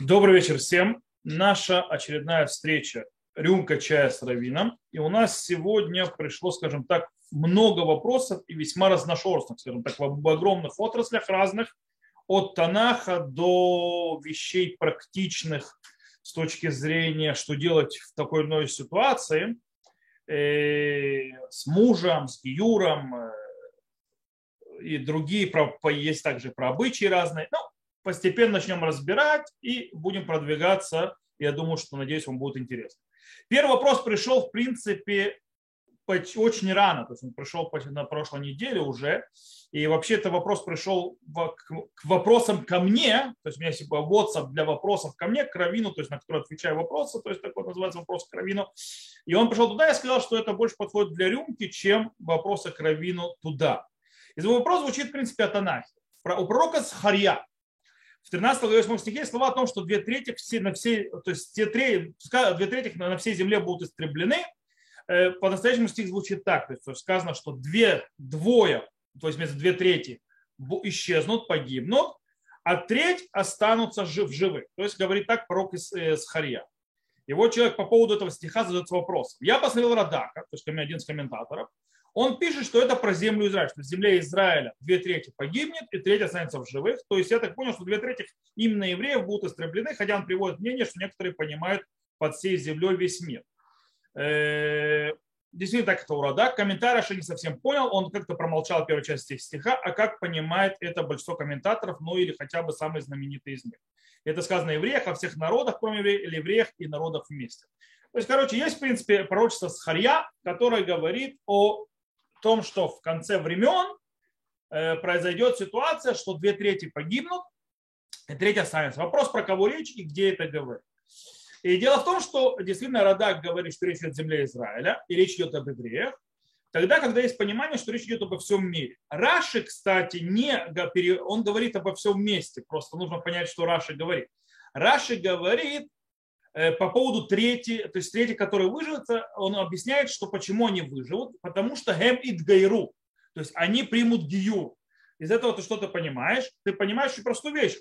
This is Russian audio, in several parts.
Добрый вечер всем. Наша очередная встреча «Рюмка чая с Равином». И у нас сегодня пришло, скажем так, много вопросов и весьма разношерстных, скажем так, в огромных отраслях разных, от Танаха до вещей практичных с точки зрения, что делать в такой иной ситуации э, с мужем, с Юром э, и другие, есть также про обычаи разные. Ну, постепенно начнем разбирать и будем продвигаться. Я думаю, что, надеюсь, вам будет интересно. Первый вопрос пришел, в принципе, очень рано, то есть он пришел на прошлой неделе уже, и вообще это вопрос пришел к вопросам ко мне, то есть у меня есть WhatsApp для вопросов ко мне, к Равину, то есть на который отвечаю вопросы, то есть такой называется вопрос к Равину. И он пришел туда, я сказал, что это больше подходит для рюмки, чем вопросы к Равину туда. И вопрос звучит, в принципе, от Анахи. У пророка Схарья, в 13 главе 8 стихе слова о том, что две трети все, на всей, то есть те три, две трети на всей земле будут истреблены. Э, по-настоящему стих звучит так, то есть сказано, что две, двое, то есть вместо две трети исчезнут, погибнут, а треть останутся жив, живы. То есть говорит так пророк из э, Схария. И вот человек по поводу этого стиха задает вопрос. Я посмотрел Радака, то есть один из комментаторов, он пишет, что это про землю Израиля, что в земле Израиля две трети погибнет и треть останется в живых. То есть я так понял, что две трети именно евреев будут истреблены, хотя он приводит мнение, что некоторые понимают под всей землей весь мир. Э, действительно, так это урада. Комментарий что не совсем понял, он как-то промолчал первую часть стиха, а как понимает это большинство комментаторов, ну или хотя бы самые знаменитые из них. Это сказано о евреях, о всех народах, кроме евреев, евреях и народах вместе. То есть, короче, есть, в принципе, пророчество Схарья, которое говорит о том, что в конце времен э, произойдет ситуация, что две трети погибнут, и треть останется. Вопрос, про кого речь и где это говорит. И дело в том, что действительно Радак говорит, что речь идет о земле Израиля, и речь идет об евреях, тогда, когда есть понимание, что речь идет обо всем мире. Раши, кстати, не, он говорит обо всем месте, просто нужно понять, что Раши говорит. Раши говорит по поводу трети, то есть трети, которые выживут, он объясняет, что почему они выживут, потому что гем ит гайру, то есть они примут гию. Из этого ты что-то понимаешь. Ты понимаешь очень простую вещь.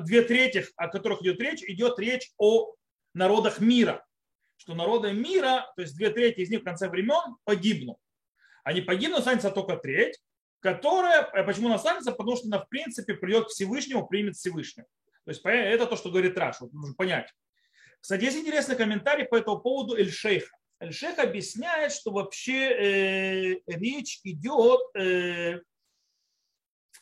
Две трети, о которых идет речь, идет речь о народах мира. Что народы мира, то есть две трети из них в конце времен погибнут. Они погибнут, останется только треть, которая, э, почему она останется? Потому что она в принципе придет к Всевышнему, примет Всевышнего. То есть это то, что говорит Раш, вот нужно понять. Кстати, есть интересный комментарий по этому поводу Эль-Шейха. Эль-Шейх объясняет, что вообще э, речь идет, э,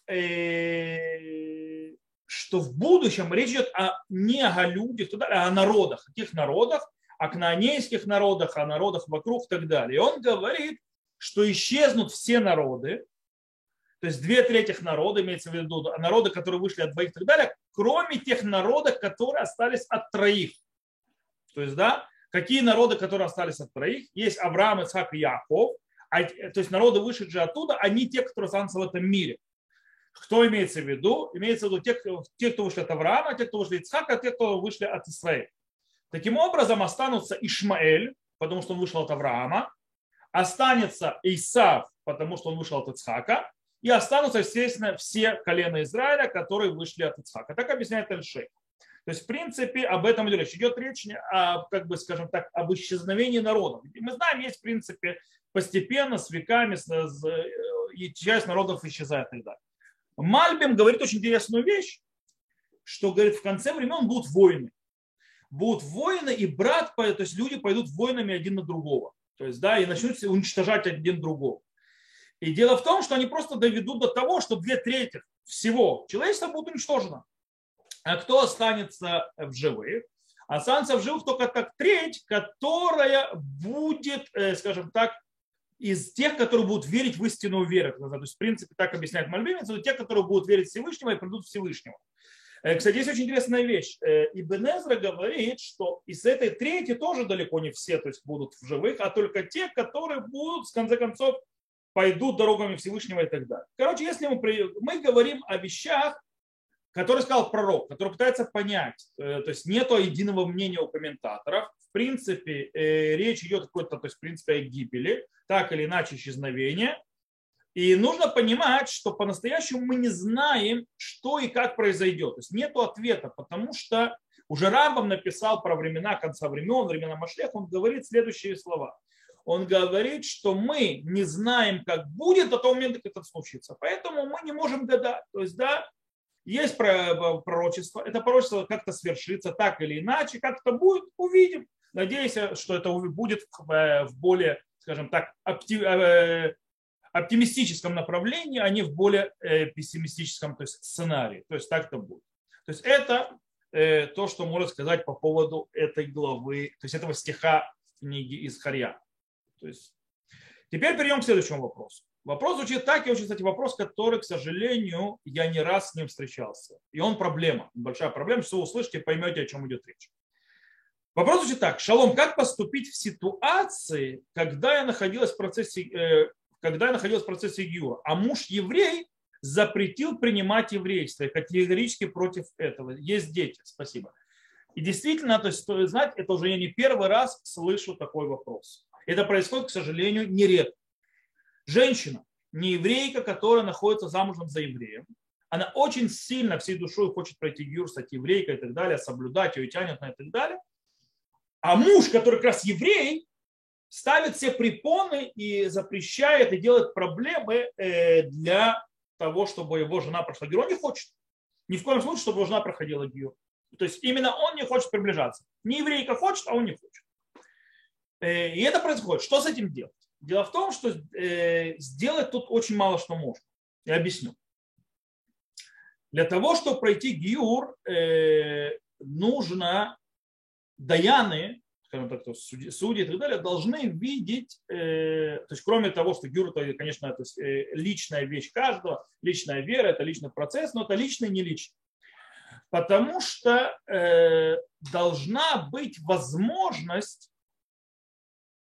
э, что в будущем речь идет о, не о людях, а о народах. Каких народах? О кнаанейских народах, о народах вокруг и так далее. И он говорит, что исчезнут все народы, то есть две трети народа, имеется в виду народы, которые вышли от двоих и так далее, кроме тех народов, которые остались от троих. То есть, да, какие народы, которые остались от троих, есть Авраам, Исаак и Яков, а, то есть народы, вышедшие оттуда, они те, которые останутся в этом мире. Кто имеется в виду? Имеется в виду те, те кто вышли от Авраама, те, кто вышли от Исхака, те, кто вышли от Исраиля. Таким образом, останутся Ишмаэль, потому что он вышел от Авраама, останется Исав, потому что он вышел от Ицхака, и останутся, естественно, все колена Израиля, которые вышли от Ицхака. Так объясняет Эльшей. То есть, в принципе, об этом идет речь. Идет речь о, как бы, скажем так, об исчезновении народов. Мы знаем, есть, в принципе, постепенно, с веками, с, с, и часть народов исчезает и так. Мальбим говорит очень интересную вещь, что, говорит, в конце времен будут войны. Будут войны, и брат, то есть люди пойдут войнами один на другого. То есть, да, и начнут уничтожать один другого. И дело в том, что они просто доведут до того, что две трети всего человечества будут уничтожено. А кто останется в живых? Останется в живых только так треть, которая будет, э, скажем так, из тех, которые будут верить в истинную веру. То есть, в принципе, так объясняет Мальбимец, это те, которые будут верить в Всевышнего и придут Всевышнего. Э, кстати, есть очень интересная вещь. Э, Ибн Эзра говорит, что из этой трети тоже далеко не все то есть, будут в живых, а только те, которые будут, в конце концов, пойдут дорогами Всевышнего и так далее. Короче, если мы, мы говорим о вещах, который сказал пророк, который пытается понять, э, то есть нет единого мнения у комментаторов, в принципе, э, речь идет какой-то, то есть в принципе о гибели, так или иначе исчезновение, и нужно понимать, что по-настоящему мы не знаем, что и как произойдет. То есть нет ответа, потому что Уже Рамбам написал про времена конца времен, времена Машлех, он говорит следующие слова. Он говорит, что мы не знаем, как будет до того момента, как это случится. Поэтому мы не можем гадать. То есть, да, есть пророчество, это пророчество как-то свершится так или иначе, как это будет, увидим. Надеюсь, что это будет в более, скажем так, э, оптимистическом направлении, а не в более э, пессимистическом то есть, сценарии. То есть так это будет. То есть это э, то, что можно сказать по поводу этой главы, то есть этого стиха книги из Харья. То есть, теперь перейдем к следующему вопросу. Вопрос звучит так, и очень, кстати, вопрос, который, к сожалению, я не раз с ним встречался. И он проблема, большая проблема. Вы услышите, поймете, о чем идет речь. Вопрос звучит так. Шалом, как поступить в ситуации, когда я находилась в процессе, э, когда я находилась в процессе Гиура, а муж еврей запретил принимать еврейство и категорически против этого. Есть дети, спасибо. И действительно, то есть стоит знать, это уже я не первый раз слышу такой вопрос. Это происходит, к сожалению, нередко. Женщина, не еврейка, которая находится замужем за евреем, она очень сильно всей душой хочет пройти гюр, стать еврейкой и так далее, соблюдать ее, тянет на и так далее. А муж, который как раз еврей, ставит все препоны и запрещает и делает проблемы э, для того, чтобы его жена прошла гюр. Он не хочет. Ни в коем случае, чтобы его жена проходила гюр. То есть именно он не хочет приближаться. Не еврейка хочет, а он не хочет. Э, и это происходит. Что с этим делать? Дело в том, что э, сделать тут очень мало что можно. Я объясню. Для того, чтобы пройти гиур, э, нужно даяны, скажем так, судьи, и так далее, должны видеть, то есть кроме того, что гиур, это, конечно, это личная вещь каждого, личная вера, это личный процесс, но это личный не личный. Потому что должна быть возможность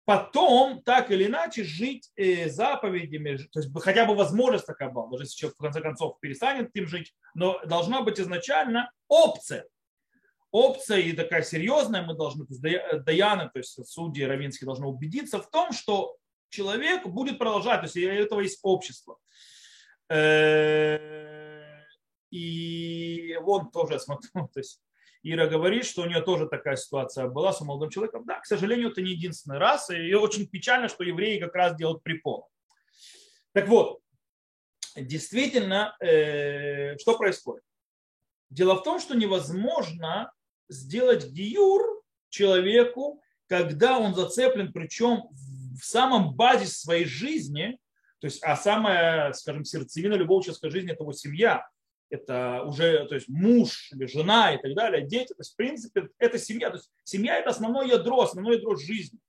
потом так или иначе жить э, заповедями, то есть хотя бы возможность такая была, даже если человек в конце концов перестанет им жить, но должна быть изначально опция. Опция и такая серьезная, мы должны, то есть Даяны, то есть судьи равинские должны убедиться в том, что человек будет продолжать, то есть у этого есть общество. Э, и вон тоже смотрю, то есть Ира говорит, что у нее тоже такая ситуация была с молодым человеком. Да, к сожалению, это не единственный раз. И очень печально, что евреи как раз делают препон. Так вот, действительно, э, что происходит? Дело в том, что невозможно сделать гиюр человеку, когда он зацеплен, причем в самом базе своей жизни, то есть, а самая, скажем, сердцевина любого человеческой жизни – это его семья, это уже то есть муж или жена и так далее, дети. То есть, в принципе, это семья. То есть, семья – это основное ядро, основное ядро жизни,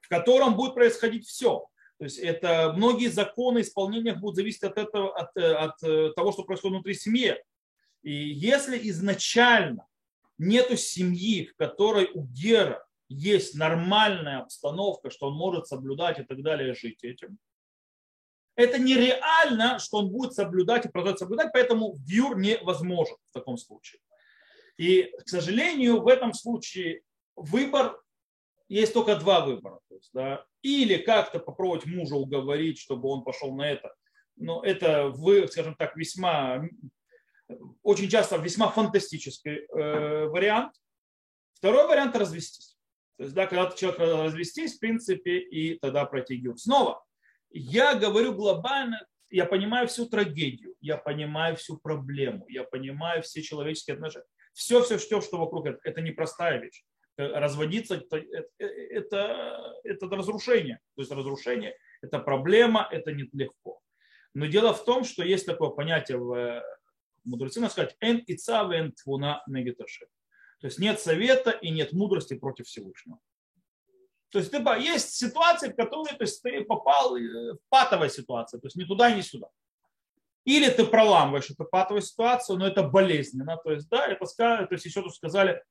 в котором будет происходить все. То есть это многие законы исполнения будут зависеть от, этого, от, от э, того, что происходит внутри семьи. И если изначально нету семьи, в которой у Гера есть нормальная обстановка, что он может соблюдать и так далее, жить этим, это нереально, что он будет соблюдать и продолжать соблюдать, поэтому гюр невозможен в таком случае. И, к сожалению, в этом случае выбор, есть только два выбора. То есть, да, или как-то попробовать мужа уговорить, чтобы он пошел на это. Но это, скажем так, весьма, очень часто весьма фантастический э, вариант. Второй вариант – развестись. То есть, да, когда человек развестись, в принципе, и тогда пройти гюр. Снова, я говорю глобально, я понимаю всю трагедию, я понимаю всю проблему, я понимаю все человеческие отношения. Все, все, все, что вокруг, это, непростая вещь. Э, разводиться это, это, это, это разрушение. То есть разрушение – это проблема, это не легко. Но дело в том, что есть такое понятие в э, мудрецы, надо сказать, «эн и цавен твуна негиташи». То есть нет совета и нет мудрости против Всевышнего. То есть ты, есть ситуации, в которые то есть, ты попал э, в патовая ситуация, то есть ни туда, ни сюда. Или ты проламываешь эту патовую ситуацию, но это болезненно. То есть, да, это сказали, то есть еще тут сказали,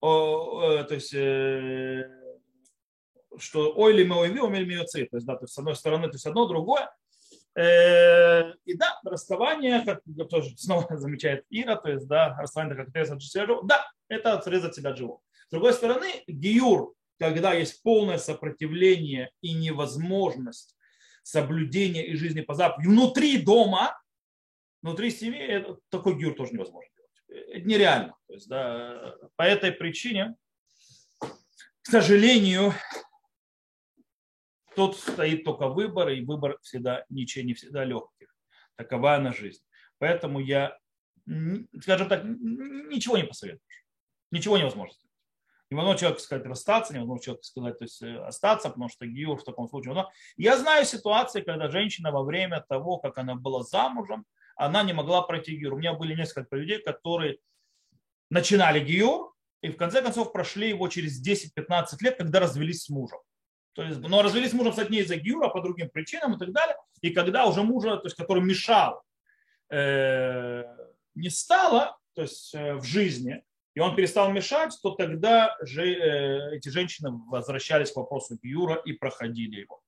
о, то есть, э, что ой ли мы ой ви, ли мы то есть, да, то есть с одной стороны, то есть одно, другое. Э, и да, расставание, как тоже снова замечает Ира, то есть, да, расставание как отрезать живого, да, это отрезать себя живого. С другой стороны, гиюр, когда есть полное сопротивление и невозможность соблюдения и жизни по заповеди внутри дома, внутри семьи, такой гюр тоже невозможно делать. Это нереально. То есть, да, по этой причине, к сожалению, тут стоит только выбор, и выбор всегда ничего не всегда легких. Такова она жизнь. Поэтому я, скажем так, ничего не посоветуешь. Ничего невозможно сделать. Невозможно человеку сказать расстаться, невозможно человеку сказать то есть, э, остаться, потому что гиур в таком случае. Но я знаю ситуации, когда женщина во время того, как она была замужем, она не могла пройти гиур. У меня были несколько людей, которые начинали гиур, и в конце концов прошли его через 10-15 лет, когда развелись с мужем. То есть, но развелись с мужем, кстати, не из-за гиура, а по другим причинам и так далее. И когда уже мужа, то есть, который мешал, э, не стало то есть, э, в жизни, и он перестал мешать, то тогда же, э, эти женщины возвращались к вопросу гиура и проходили его.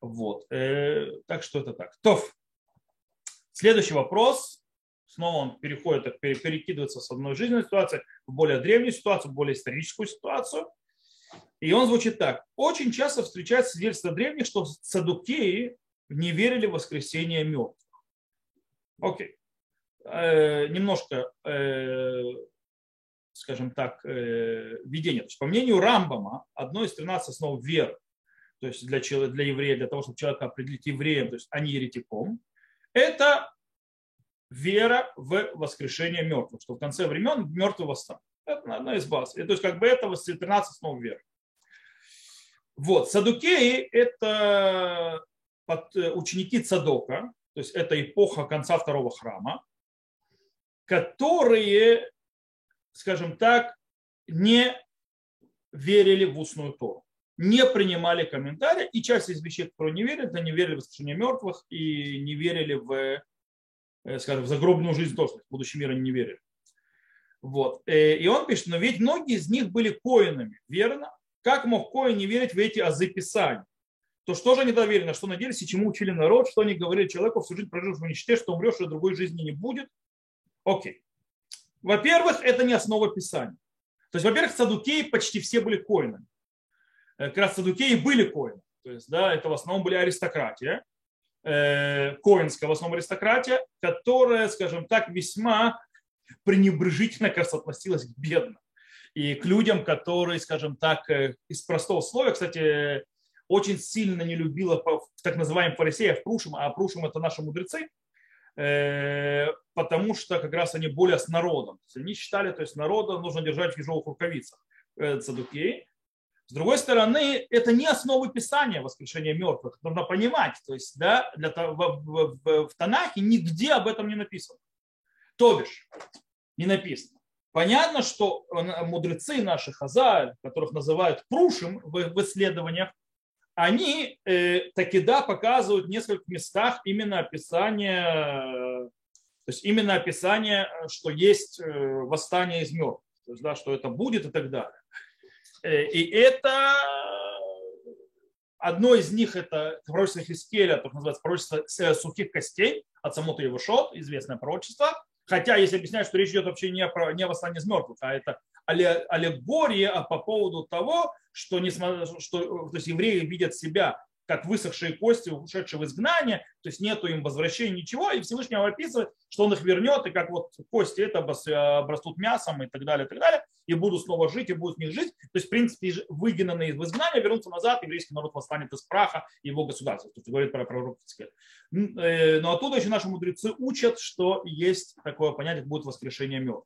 Вот. Э, так что это так. Тоф. Следующий вопрос. Снова он переходит, перекидывается с одной жизненной ситуации в более древнюю ситуацию, в более историческую ситуацию. И он звучит так. Очень часто встречается свидетельство древних, что садукеи не верили в воскресение мертвых. Окей. Э, немножко, э, скажем так, э, видение. То есть, по мнению Рамбама, одно из 13 основ веры, то есть для, для еврея, для того, чтобы человека определить евреем, то есть а не еретиком, это вера в воскрешение мертвых, что в конце времен мертвый восстанут. Это одна из баз. То есть как бы это 13 основ веры. Вот, садукеи – это э, ученики Цадока, то есть это эпоха конца второго храма, которые, скажем так, не верили в устную Тору, не принимали комментарии, и часть из вещей, которые не верили, это не верили в воскрешение мертвых и не верили в, э, скажем, в загробную жизнь тоже, в будущий мир они не верили. Вот. Э, и он пишет, но ведь многие из них были коинами, верно? Как мог Коин не верить в эти азы Писания? То что же они доверили, на что надеялись и чему учили народ, что они говорили человеку всю жизнь прожив в нищете, что умрешь, что другой жизни не будет? Окей. Во-первых, это не основа Писания. То есть, во-первых, садукеи почти все были коинами. Э, как раз садукеи были коины. То есть, да, это в основном были аристократия, э, коинская в основном аристократия, которая, скажем так, весьма пренебрежительно, кажется, относилась к бедным и к людям, которые, скажем так, э, из простого слова, кстати, очень сильно не любила так называемых фарисеев Прушим, а Прушим это наши мудрецы, потому что как раз они более с народом. они считали, то есть народа нужно держать в тяжелых рукавицах, цадукеи. С другой стороны, это не основы Писания воскрешения мертвых. Нужно понимать, то есть да, для в, в, в, в Танахе нигде об этом не написано. То бишь, не написано. Понятно, что мудрецы наши хазаль, которых называют прушим в исследованиях, они э, таки да показывают в нескольких местах именно описание, то есть именно описание, что есть э, восстание из мертвых, то есть, да, что это будет и так далее. Э, и это одно из них это пророчество Хискеля, то называется пророчество сухих костей от Самута Евушот, известное пророчество. Хотя, если объяснять, что речь идет вообще не, про, не о восстании из мертвых, а это аллегория по поводу того, что, несмотря, что то есть евреи видят себя как высохшие кости, ушедшие в изгнание, то есть нету им возвращения, ничего, и Всевышний описывает, что он их вернет, и как вот кости это обрастут мясом и так далее, и так далее, и будут снова жить, и будут в них жить. То есть, в принципе, выгнанные из изгнания вернутся назад, еврейский народ восстанет из праха его государства. Тут говорит про пророк э, Но оттуда еще наши мудрецы учат, что есть такое понятие, будет воскрешение мертвых.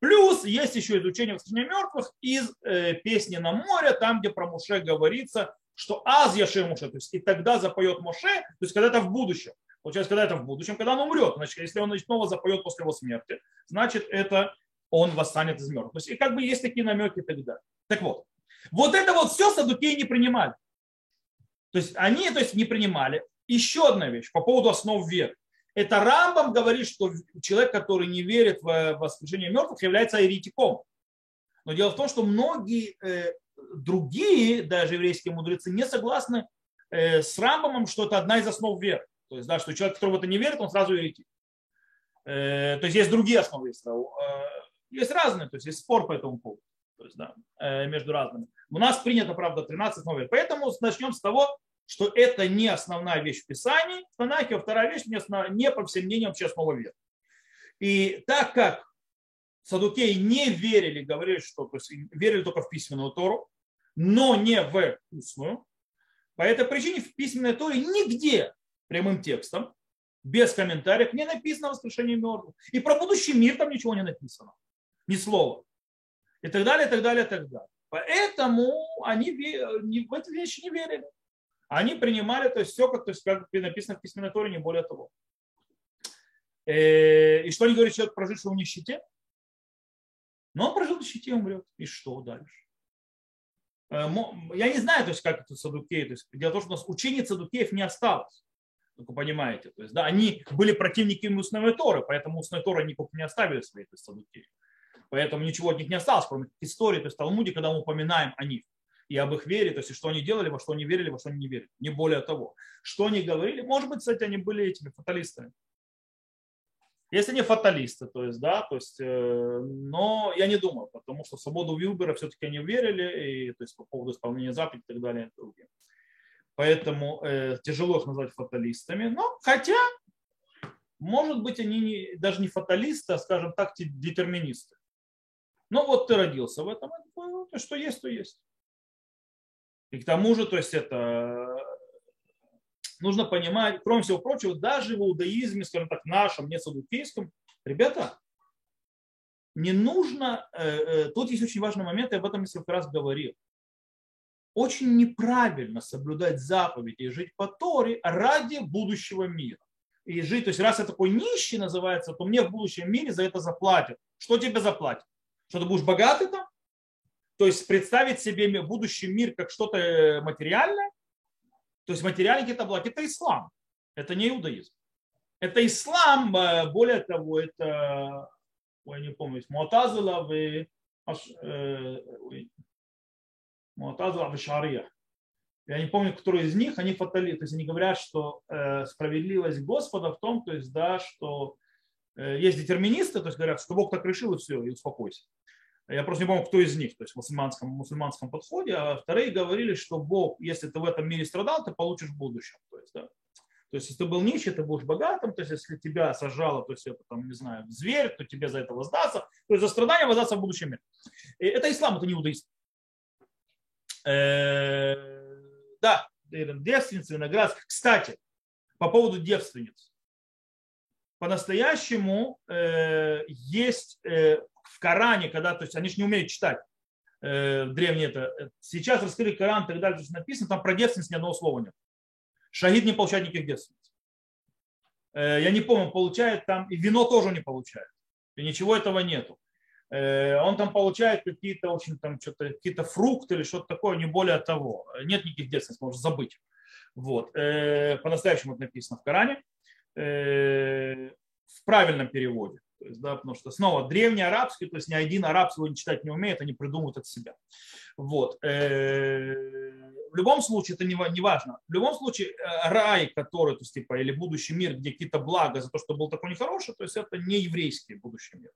Плюс есть еще изучение воскрешения мертвых из э, песни на море, там, где про Муше говорится, что аз яши Муше, то есть и тогда запоет Моше, то есть когда это в будущем. Получается, когда это в будущем, когда он умрет. Значит, если он снова запоет после его смерти, значит, это он восстанет из мертвых. То есть, и как бы есть такие намеки и так далее. Так вот, вот это вот все садукеи не принимали. То есть они то есть, не принимали. Еще одна вещь по поводу основ веры. Это Рамбам говорит, что человек, который не верит в воскрешение мертвых, является еретиком. Но дело в том, что многие э, другие, даже еврейские мудрецы, не согласны э, с Рамбамом, что это одна из основ веры. То есть, да, что человек, который в это не верит, он сразу еретик. Э, то есть есть другие основы. Есть, разные, то есть есть спор по этому поводу. То есть, да, между разными. У нас принято, правда, 13 основ веры. Поэтому начнем с того, что это не основная вещь в Писании, в Танахе, а вторая вещь не, основ... не по всем мнениям вообще основа. И так как Садукеи не верили, говорили, что то есть, верили только в письменную Тору, но не в устную. По этой причине в письменной Торе нигде прямым текстом, без комментариев, не написано воскрешение мертвых. И про будущий мир там ничего не написано. Ни слова. И так далее, и так далее, и так далее. Поэтому они в эти вещи не верили. Они принимали то есть, все, как, то есть, как написано в письменной Торе, не более того. Э, и что они говорят, человек, проживший в нищете? Но он прожил в нищете и умрет. И что дальше? Э, я не знаю, то есть, как это садукеи. То есть, дело в том, что у нас учений садукеев не осталось. Только понимаете. То есть, да, они были противниками устной Торы, поэтому устной Торы они не оставили свои то есть, садукеи. Поэтому ничего от них не осталось, кроме истории, то есть Талмуде, когда мы упоминаем о них и об их вере, то есть что они делали, во что они верили, во что они не верили. Не более того. Что они говорили, может быть, кстати, они были этими фаталистами. Если не фаталисты, то есть, да, то есть, э, но я не думаю, потому что в свободу выбора все-таки они верили, и, то есть по поводу исполнения заповедей и так далее, и другим. Поэтому э, тяжело их назвать фаталистами, но хотя, может быть, они не, даже не фаталисты, а, скажем так, детерминисты. Но вот ты родился в этом, то, что есть, то есть. И к тому же, то есть это нужно понимать, кроме всего прочего, даже в иудаизме, скажем так, нашем, не садукейском, ребята, не нужно, э, э, тут есть очень важный момент, я об этом несколько раз говорил. Очень неправильно соблюдать заповеди и жить по Торе ради будущего мира. И жить, то есть раз я такой нищий называется, то мне в будущем мире за это заплатят. Что тебе заплатят? Что ты будешь богатый там? То есть представить себе будущий мир как что-то э, материальное, то есть материальный какие-то благ, это ислам, это не иудаизм. Это ислам, э, более того, это, ой, не помню, Муатазила в Муатазила в Шария. Я не помню, который из них, они фатали, то есть они говорят, что э, справедливость Господа в том, то есть, да, что э, есть детерминисты, то есть говорят, что Бог так решил и все, и успокойся. Я просто не помню, кто из них, то есть в мусульманском, в мусульманском подходе, а вторые говорили, что Бог, если ты в этом мире страдал, ты получишь в будущем. То есть, да. то есть если ты был нищий, ты будешь богатым, то есть если тебя сажало, то есть это там, не знаю, зверь, то тебе за это воздастся, то есть за страдания воздастся в будущем мире. И это ислам, это не иудаизм. Э, да, девственницы, виноград. Кстати, по поводу девственниц. По-настоящему э, есть э, в Коране, когда, то есть они же не умеют читать э, древние это. Сейчас раскрыли Коран и так далее, то есть написано, там про девственность ни одного слова нет. Шахид не получает никаких девственниц. Э, я не помню, получает там, и вино тоже не получает. И ничего этого нету. Э, он там получает какие-то очень там что-то, какие-то фрукты или что-то такое, не более того. Нет никаких девственностей, можно забыть. Вот. Э, по-настоящему это написано в Коране. Э, в правильном переводе. То есть, да, потому что снова древний арабский, то есть ни один араб сегодня читать не умеет, они придумывают от себя. Вот. Э, в любом случае, это не, важно. В любом случае, э, рай, который, то есть, типа, или будущий мир, где какие-то блага за то, что был такой нехороший, то есть это не еврейский будущий мир.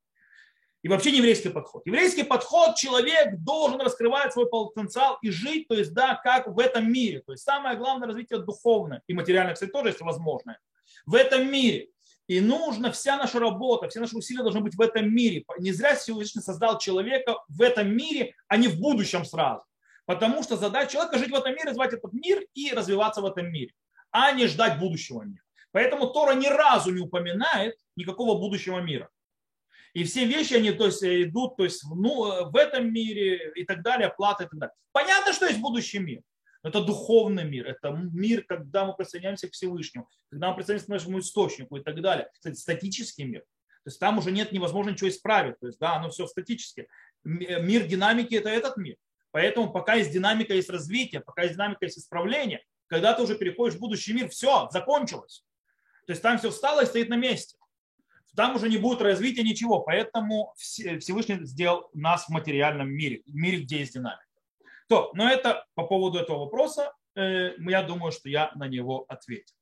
И вообще не еврейский подход. Еврейский подход, человек должен раскрывать свой потенциал и жить, то есть, да, как в этом мире. То есть самое главное развитие духовное и материальное, кстати, тоже, если возможно. В этом мире. И нужно, вся наша работа, все наши усилия должны быть в этом мире. Не зря Всевышний создал человека в этом мире, а не в будущем сразу. Потому что задача человека жить в этом мире, звать этот мир и развиваться в этом мире, а не ждать будущего мира. Поэтому Тора ни разу не упоминает никакого будущего мира. И все вещи, они то есть, идут то есть, ну, в этом мире и так далее, плата и так далее. Понятно, что есть будущий мир. Это духовный мир, это мир, когда мы присоединяемся к Всевышнему, когда мы присоединяемся к нашему источнику и так далее. Кстати, статический мир. То есть там уже нет невозможно ничего исправить. То есть, да, оно все статически. Мир динамики – это этот мир. Поэтому пока есть динамика, есть развитие, пока есть динамика, есть исправление, когда ты уже переходишь в будущий мир, все, закончилось. То есть там все встало и стоит на месте. Там уже не будет развития ничего. Поэтому Всевышний сделал нас в материальном мире, в мире, где есть динамика. То, но это по поводу этого вопроса, э, я думаю, что я на него ответил.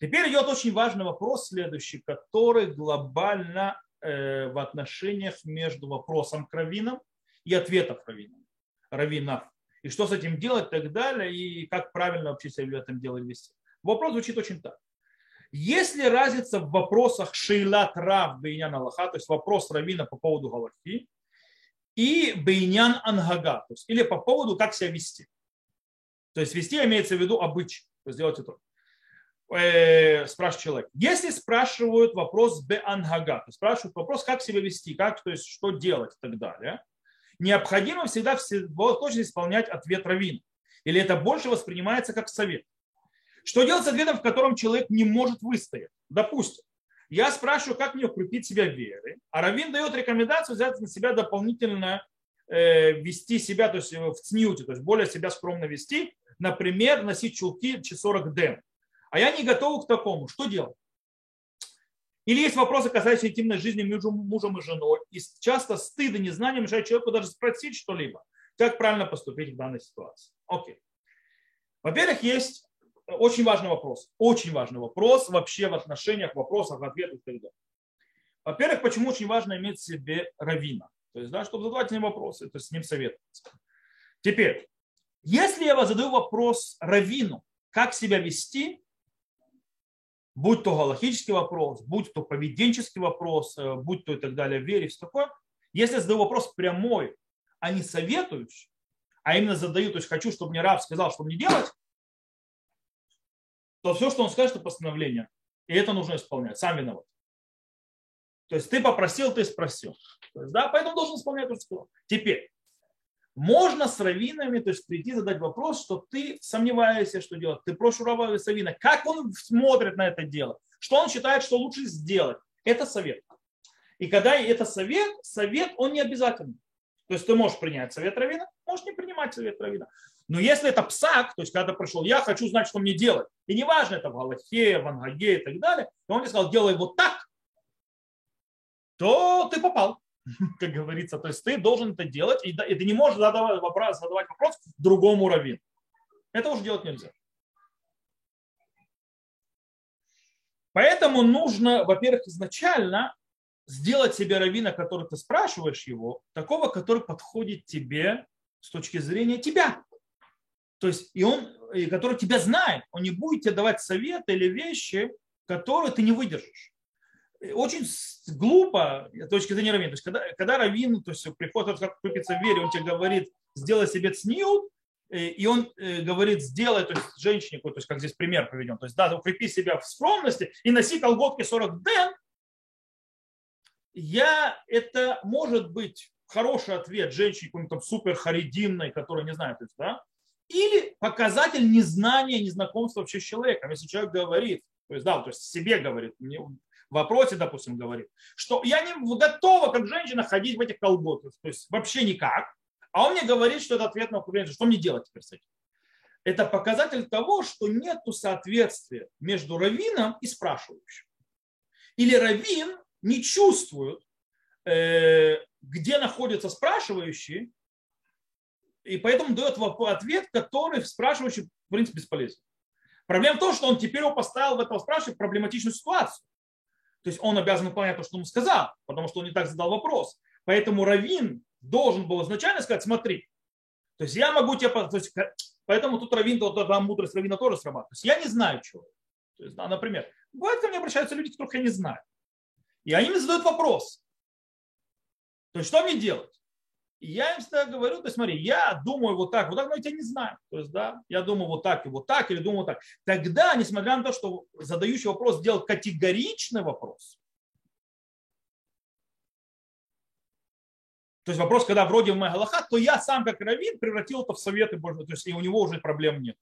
Теперь идет очень важный вопрос следующий, который глобально э, в отношениях между вопросом к раввинам и ответом раввинам, раввинов. И что с этим делать и так далее, и как правильно вообще себя в этом деле вести. Вопрос звучит очень так. Есть ли разница в вопросах шейлат рав бейнян Аллаха, то есть вопрос равина по поводу галахи, и бейнян ангага, то есть или по поводу, как себя вести. То есть вести имеется в виду обычай, то есть делать это. Э, спрашивает человек. Если спрашивают вопрос бе ангага, то спрашивают вопрос, как себя вести, как, то есть что делать и так далее, необходимо всегда точно исполнять ответ равина. Или это больше воспринимается как совет. Что делать с ответом, в котором человек не может выстоять? Допустим, я спрашиваю, как мне укрепить себя верой, а Равин дает рекомендацию взять на себя дополнительно э, вести себя, то есть в цнюте, то есть более себя скромно вести, например, носить чулки 40 дем. А я не готов к такому. Что делать? Или есть вопросы, касающиеся интимной жизни между мужем и женой. И часто стыд и незнание мешает человеку даже спросить что-либо. Как правильно поступить в данной ситуации? Окей. Во-первых, есть очень важный вопрос. Очень важный вопрос вообще в отношениях, вопросах, ответах и так далее. Во-первых, почему очень важно иметь в себе равина? То есть, да, чтобы задавать с ним вопросы, то есть с ним советоваться. Теперь, если я вас задаю вопрос равину, как себя вести, будь то галактический вопрос, будь то поведенческий вопрос, э, будь то и так далее, вере, все такое, если я задаю вопрос прямой, а не советующий, а именно задаю, то есть хочу, чтобы мне раб сказал, что мне делать, то все, что он скажет, это постановление. И это нужно исполнять. Сам виноват. То есть ты попросил, ты спросил. То есть, да, поэтому должен исполнять то, что. Теперь, можно с раввинами, то есть прийти задать вопрос, что ты сомневаешься, что делать. Ты просишь Рава Савина, как он смотрит на это дело, что он считает, что лучше сделать. Это совет. И когда это совет, совет, он не обязательный. То есть ты можешь принять совет Равина, можешь не принимать совет Равина. Но если это псак, то есть когда пришел, я хочу знать, что мне делать, и неважно, это в Галахе, в Ангаге и так далее, и он тебе сказал, делай вот так, то ты попал, как говорится. То есть ты должен это делать, и ты не можешь задавать вопрос, задавать вопрос другому раввину. Это уже делать нельзя. Поэтому нужно, во-первых, изначально сделать себе равина, который ты спрашиваешь его, такого, который подходит тебе с точки зрения тебя. То есть, и он, и который тебя знает, он не будет тебе давать советы или вещи, которые ты не выдержишь. Очень глупо с точки зрения равина. То есть, когда, когда равин то есть, приходит, как купиться в вере, он тебе говорит, сделай себе цниут, и он э, говорит, сделай, то есть женщине, то есть как здесь пример приведен, то есть да, укрепи себя в скромности и носи колготки 40 ден, я, это может быть хороший ответ женщине какой-нибудь супер харидимной, которая не знает, то есть, да, или показатель незнания, незнакомства вообще с человеком. Если человек говорит, то есть, да, то есть себе говорит, мне в вопросе, допустим, говорит, что я не готова, как женщина, ходить в этих колготках, то есть вообще никак, а он мне говорит, что это ответ на вопрос, что мне делать теперь с этим? Это показатель того, что нет соответствия между раввином и спрашивающим. Или раввин не чувствует, э, где находится спрашивающий, и поэтому дает ответ, который спрашивающий, в принципе, бесполезен. Проблема в том, что он теперь его поставил в этого спрашивающего проблематичную ситуацию. То есть он обязан выполнять то, что ему сказал, потому что он не так задал вопрос. Поэтому Равин должен был изначально сказать, смотри, то есть я могу тебе... То есть, поэтому тут Равин, там мудрость Равина тоже срабатывает. То есть я не знаю чего. То есть, например, бывает ко мне обращаются люди, которых я не знаю. И они мне задают вопрос. То есть что мне делать? Я им всегда говорю, то есть смотри, я думаю вот так, вот так, но я тебя не знаю. То есть, да, я думаю вот так и вот так, или думаю вот так. Тогда, несмотря на то, что задающий вопрос сделал категоричный вопрос, то есть вопрос, когда вроде в Магалахат, то я сам как раввин превратил это в советы, то есть и у него уже проблем нет.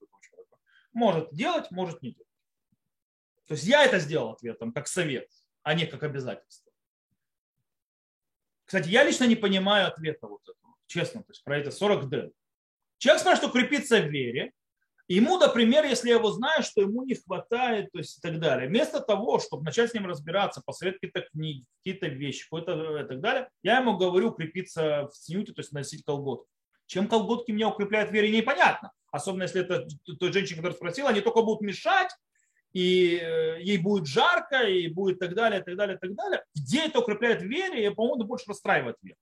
Может делать, может не делать. То есть я это сделал ответом, как совет, а не как обязательство. Кстати, я лично не понимаю ответа вот этого, честно, то есть про это 40 ден. Человек спрашивает, что крепиться в вере, ему, например, если я его знаю, что ему не хватает, то есть и так далее, вместо того, чтобы начать с ним разбираться, посоветовать какие-то книги, какие-то вещи, какое-то и так далее, я ему говорю укрепиться в снюте, то есть носить колготки. Чем колготки меня укрепляют в вере, непонятно. Особенно если это той женщина, которая спросила, они только будут мешать, и э, ей будет жарко, и будет так далее, так далее, так далее. Где это укрепляет вере, и, по-моему, больше расстраивает веру.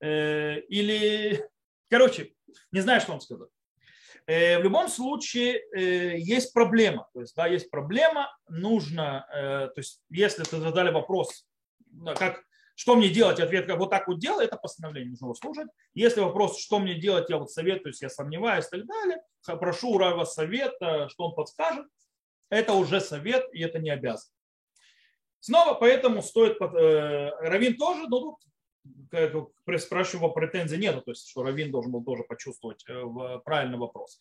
Э, или, короче, не знаю, что вам сказать. Э, в любом случае есть проблема. То есть, да, есть проблема, нужно, то есть, если ты задали вопрос, как, что мне делать, ответ, как вот так вот делай, это постановление, нужно слушать. Если вопрос, что мне делать, я вот советуюсь, я сомневаюсь и так далее, прошу у Рава совета, что он подскажет, это уже совет, и это не обязан. Снова поэтому стоит, Равин тоже, но тут спрашиваю, претензий нет, то есть что Равин должен был тоже почувствовать правильный вопрос,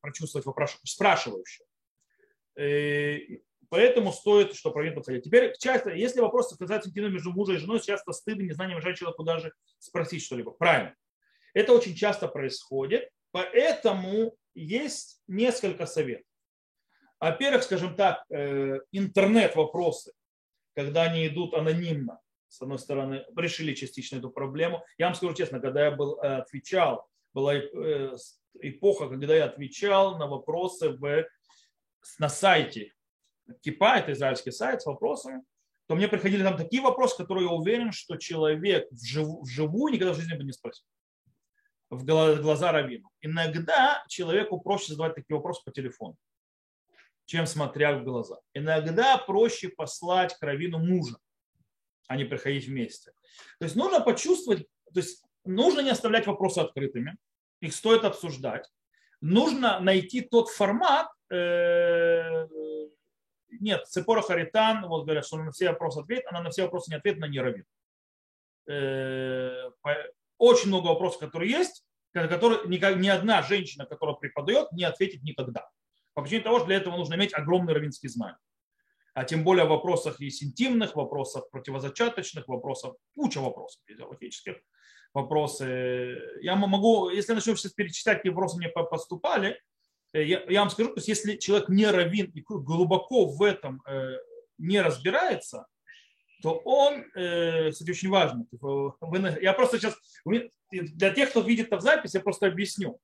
прочувствовать вопрос спрашивающего. Поэтому стоит, что Равин подходит. Теперь часто, если вопрос касается интимного между мужем и женой, часто стыдно, незнание мешает человеку даже спросить что-либо. Правильно. Это очень часто происходит, поэтому есть несколько советов. Во-первых, скажем так, э, интернет-вопросы, когда они идут анонимно, с одной стороны, решили частично эту проблему. Я вам скажу честно, когда я был, э, отвечал, была э, эпоха, когда я отвечал на вопросы в, на сайте Кипа, это израильский сайт с вопросами, то мне приходили там такие вопросы, которые я уверен, что человек вживую, вживую никогда в жизни бы не спросил в глаза раввину. Иногда человеку проще задавать такие вопросы по телефону, чем смотря в глаза. Иногда проще послать к раввину мужа, а не приходить вместе. То есть нужно почувствовать, то есть нужно не оставлять вопросы открытыми, их стоит обсуждать. Нужно найти тот формат, э, нет, Цепора Харитан, вот говорят, что она на все вопросы ответит, она на все вопросы не ответит, она не раввин. Э, очень много вопросов, которые есть, которые ни одна женщина, которая преподает, не ответит никогда. По причине того, что для этого нужно иметь огромные равинские знания. А тем более в вопросах есть интимных, вопросах противозачаточных, вопросов, куча вопросов физиологических, вопросы. Я могу, если начнем сейчас перечислять, какие вопросы мне поступали, э, я, я вам скажу, то есть если человек не равин и глубоко в этом э, не разбирается, то он, э, кстати, очень важно. Типа, я просто сейчас, для тех, кто видит это в записи, я просто объясню.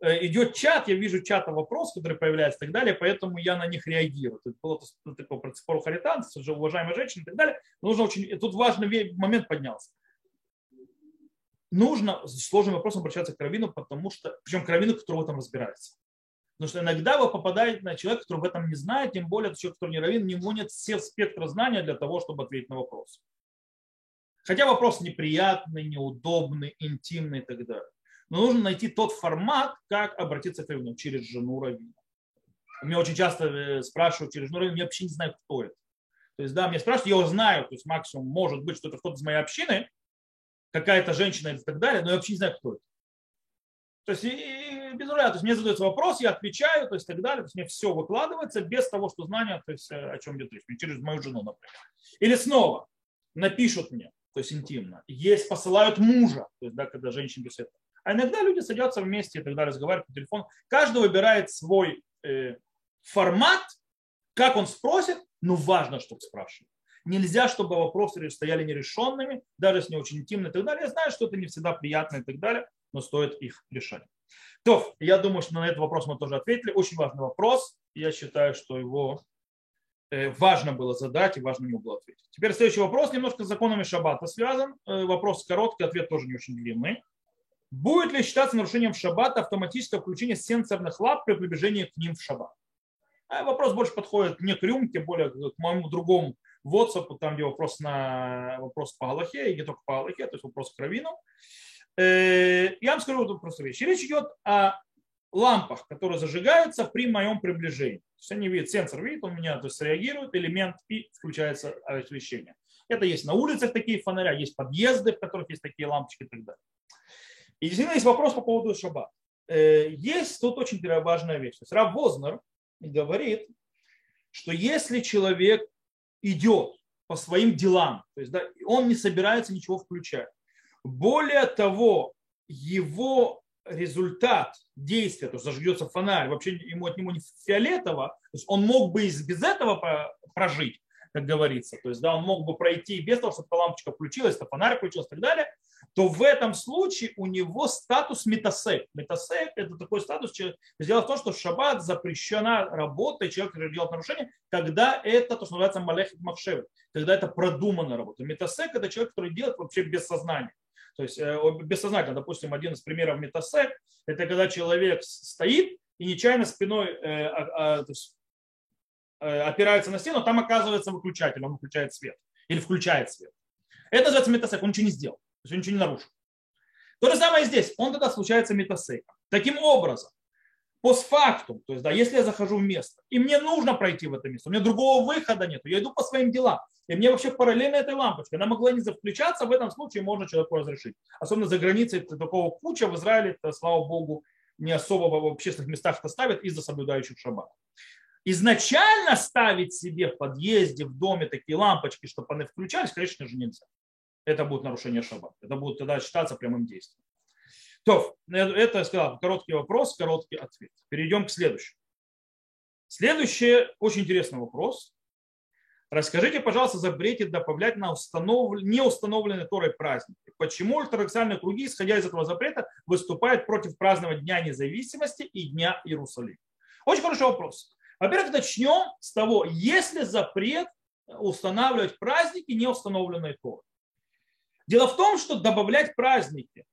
Э, идет чат, я вижу чата вопрос, который появляется и так далее, поэтому я на них реагирую. Это было такое про спор харитан, уже уважаемая женщина и так далее. Нужно очень, тут важный момент поднялся. Нужно с сложным вопросом обращаться к раввину, потому что, причем к раввину, который в этом разбирается. Потому что иногда вы попадаете на человека, который в этом не знает, тем более человек, который не равен, у него нет всех спектра знания для того, чтобы ответить на вопрос. Хотя вопрос неприятный, неудобный, интимный и так далее. Но нужно найти тот формат, как обратиться к раввину через жену раввина. Меня очень часто э, спрашивают через жену раввина, я вообще не знаю, кто это. То есть, да, мне спрашивают, я его знаю, то есть максимум может быть, что это кто-то из моей общины, какая-то женщина и так далее, но я вообще не знаю, кто это. То есть и без руля, то есть мне задается вопрос, я отвечаю, то есть так далее, то есть мне все выкладывается без того, что знания, то есть о чем идет речь, через мою жену, например. Или снова напишут мне, то есть интимно, есть, посылают мужа, то есть да, когда женщина пишет. А иногда люди садятся вместе и так далее, разговаривают по телефону. Каждый выбирает свой э, формат, как он спросит, но важно, чтобы спрашивали. Нельзя, чтобы вопросы стояли нерешенными, даже если не очень интимные и так далее. Я знаю, что это не всегда приятно и так далее, но стоит их решать. То, я думаю, что на этот вопрос мы тоже ответили. Очень важный вопрос. Я считаю, что его э, важно было задать и важно ему было ответить. Теперь следующий вопрос, немножко с законами шаббата связан. Э, вопрос короткий, ответ тоже не очень длинный. Будет ли считаться нарушением в шаббат автоматическое включение сенсорных лап при приближении к ним в шаббат? А вопрос больше подходит не к рюмке, более к моему другому WhatsApp, там где вопрос, на, вопрос по Галахе, и не только по Галахе, то есть вопрос к Равину. Э, я вам скажу вот просто вещь. Речь идет о лампах, которые зажигаются при моем приближении. То есть они видят, сенсор видит, он меня то есть, реагирует, элемент и включается освещение. Это есть на улицах такие фонаря, есть подъезды, в которых есть такие лампочки и так далее. И действительно есть вопрос по поводу шаббат. Э, есть тут очень важная вещь. То есть Раб Вознер говорит, что если человек идет по своим делам, то есть да, он не собирается ничего включать, более того, его результат действия, то есть зажгется фонарь, вообще ему от него не фиолетово, то есть он мог бы без этого прожить, как говорится, то есть да, он мог бы пройти без того, чтобы лампочка включилась, то фонарь включился и так далее, то в этом случае у него статус метасек. Метасек – это такой статус, дело в том, что в шаббат запрещена работа, и человек делает нарушение, когда это то, что называется малехит махшевет, когда это продуманная работа. Метасек – это человек, который делает вообще без сознания. То есть э, бессознательно, допустим, один из примеров метасек, это когда человек стоит и нечаянно спиной э, есть, опирается на стену, там оказывается выключатель, он выключает свет или включает свет. Это называется метасек, он ничего не сделал, то есть он ничего не нарушил. То же самое здесь, он тогда случается метасейком. Таким образом, постфактум, то есть, да, если я захожу в место, и мне нужно пройти в это место, у меня другого выхода нет, я иду по своим делам, и мне вообще параллельно этой лампочкой, она могла не включаться, в этом случае можно человеку разрешить. Особенно за границей такого куча в Израиле, это, слава богу, не особо в общественных местах это ставят из-за соблюдающих шаббат. Изначально ставить себе в подъезде, в доме такие лампочки, чтобы они включались, конечно же, нельзя. Это будет нарушение шаббата. Это будет тогда считаться прямым действием. То, это я сказал, короткий вопрос, короткий ответ. Перейдем к следующему. Следующий очень интересный вопрос. Расскажите, пожалуйста, запрете добавлять на установ... неустановленные Торой праздники. Почему ортодоксальные круги, исходя из этого запрета, выступают против празднования Дня независимости и Дня Иерусалима? Очень хороший вопрос. Во-первых, начнем с того, есть ли запрет устанавливать праздники, не установленные Торой. Дело в том, что добавлять праздники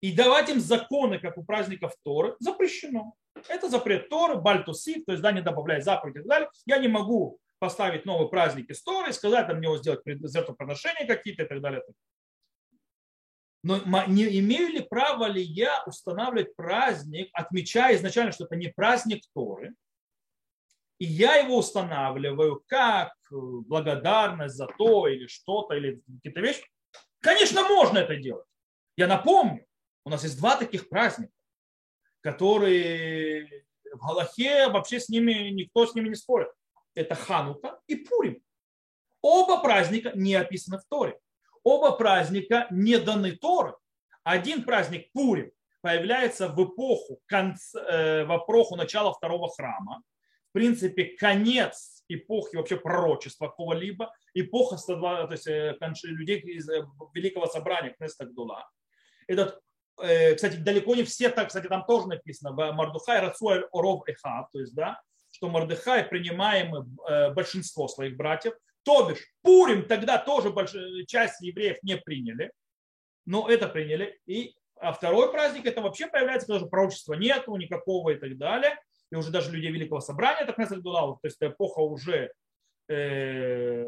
и давать им законы, как у праздников Торы, запрещено. Это запрет Торы, бальтусив, то есть да, не добавлять заповеди и так далее. Я не могу поставить новый праздник из Торы, сказать там него сделать жертвоприношения какие-то и так далее. Но не имею ли право ли я устанавливать праздник, отмечая изначально, что это не праздник Торы, и я его устанавливаю как благодарность за то или что-то, или какие-то вещи, конечно, можно это делать. Я напомню, у нас есть два таких праздника, которые в Галахе вообще с ними, никто с ними не спорит. Это Ханука и Пурим. Оба праздника не описаны в Торе. Оба праздника не даны Торы. Один праздник Пурим появляется в эпоху, э, в эпоху начала второго храма. В принципе, конец эпохи вообще пророчества какого-либо, эпоха 102, то есть э, людей из э, Великого Собрания, Кнеста Гдула. Этот кстати, далеко не все так, кстати, там тоже написано, Мардухай Рацуэль Оров Эхав, то есть, да, что Мардыхай принимаем э, большинство своих братьев, то бишь Пурим тогда тоже больш... часть евреев не приняли, но это приняли. И а второй праздник, это вообще появляется, когда уже пророчества нету никакого и так далее, и уже даже людей Великого Собрания, так называется, то есть эпоха уже э,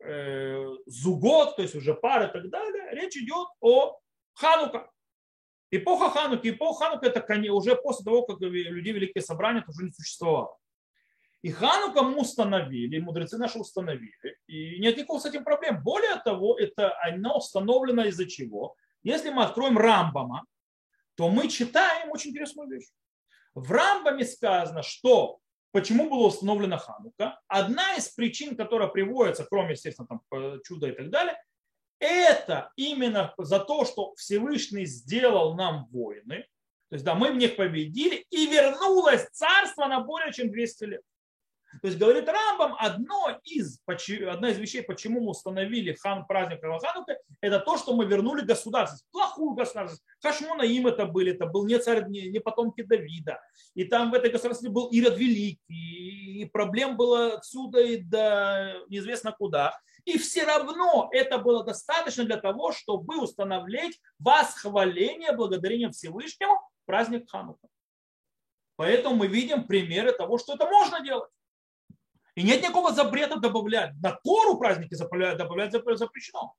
э, зугот, то есть уже пары и так далее, речь идет о Ханука. Эпоха Хануки, эпоха Ханука это уже после того, как людей Великое Собрание уже не существовало. И Ханука мы установили, мудрецы наши установили, и нет никакого с этим проблем. Более того, это оно установлено из-за чего? Если мы откроем Рамбама, то мы читаем очень интересную вещь. В Рамбаме сказано, что почему была установлена Ханука. Одна из причин, которая приводится, кроме, естественно, там, э, чуда и так далее, это именно за то, что Всевышний сделал нам войны, то есть да, мы в них победили, и вернулось царство на более чем 200 лет. То есть, говорит Рамбам, одно из, одна из вещей, почему мы установили хан, праздник Ханука, это то, что мы вернули государственность, плохую государственность. Хашмона им это были, это был не царь, не, не потомки Давида. И там в этой государственности был Ирод Великий, и проблем было отсюда и до неизвестно куда. И все равно это было достаточно для того, чтобы установить восхваление, благодарение Всевышнему праздник Ханука. Поэтому мы видим примеры того, что это можно делать. И нет никакого запрета добавлять. На Тору праздники добавлять запрещено.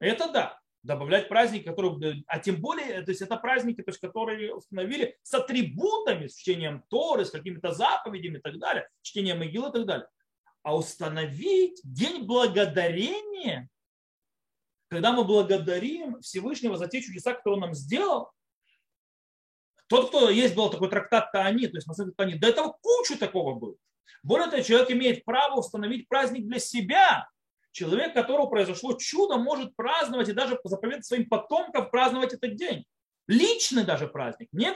Это да. Добавлять праздники, которые, а тем более, то есть это праздники, то есть, которые установили с атрибутами, с чтением Торы, с какими-то заповедями и так далее, чтением Игил и так далее а установить день благодарения, когда мы благодарим Всевышнего за те чудеса, которые он нам сделал. Тот, кто есть был такой трактат Таани, то есть Масахат Таани, до этого кучу такого было. Более того, человек имеет право установить праздник для себя. Человек, которого произошло чудо, может праздновать и даже заповедать своим потомкам праздновать этот день. Личный даже праздник. Не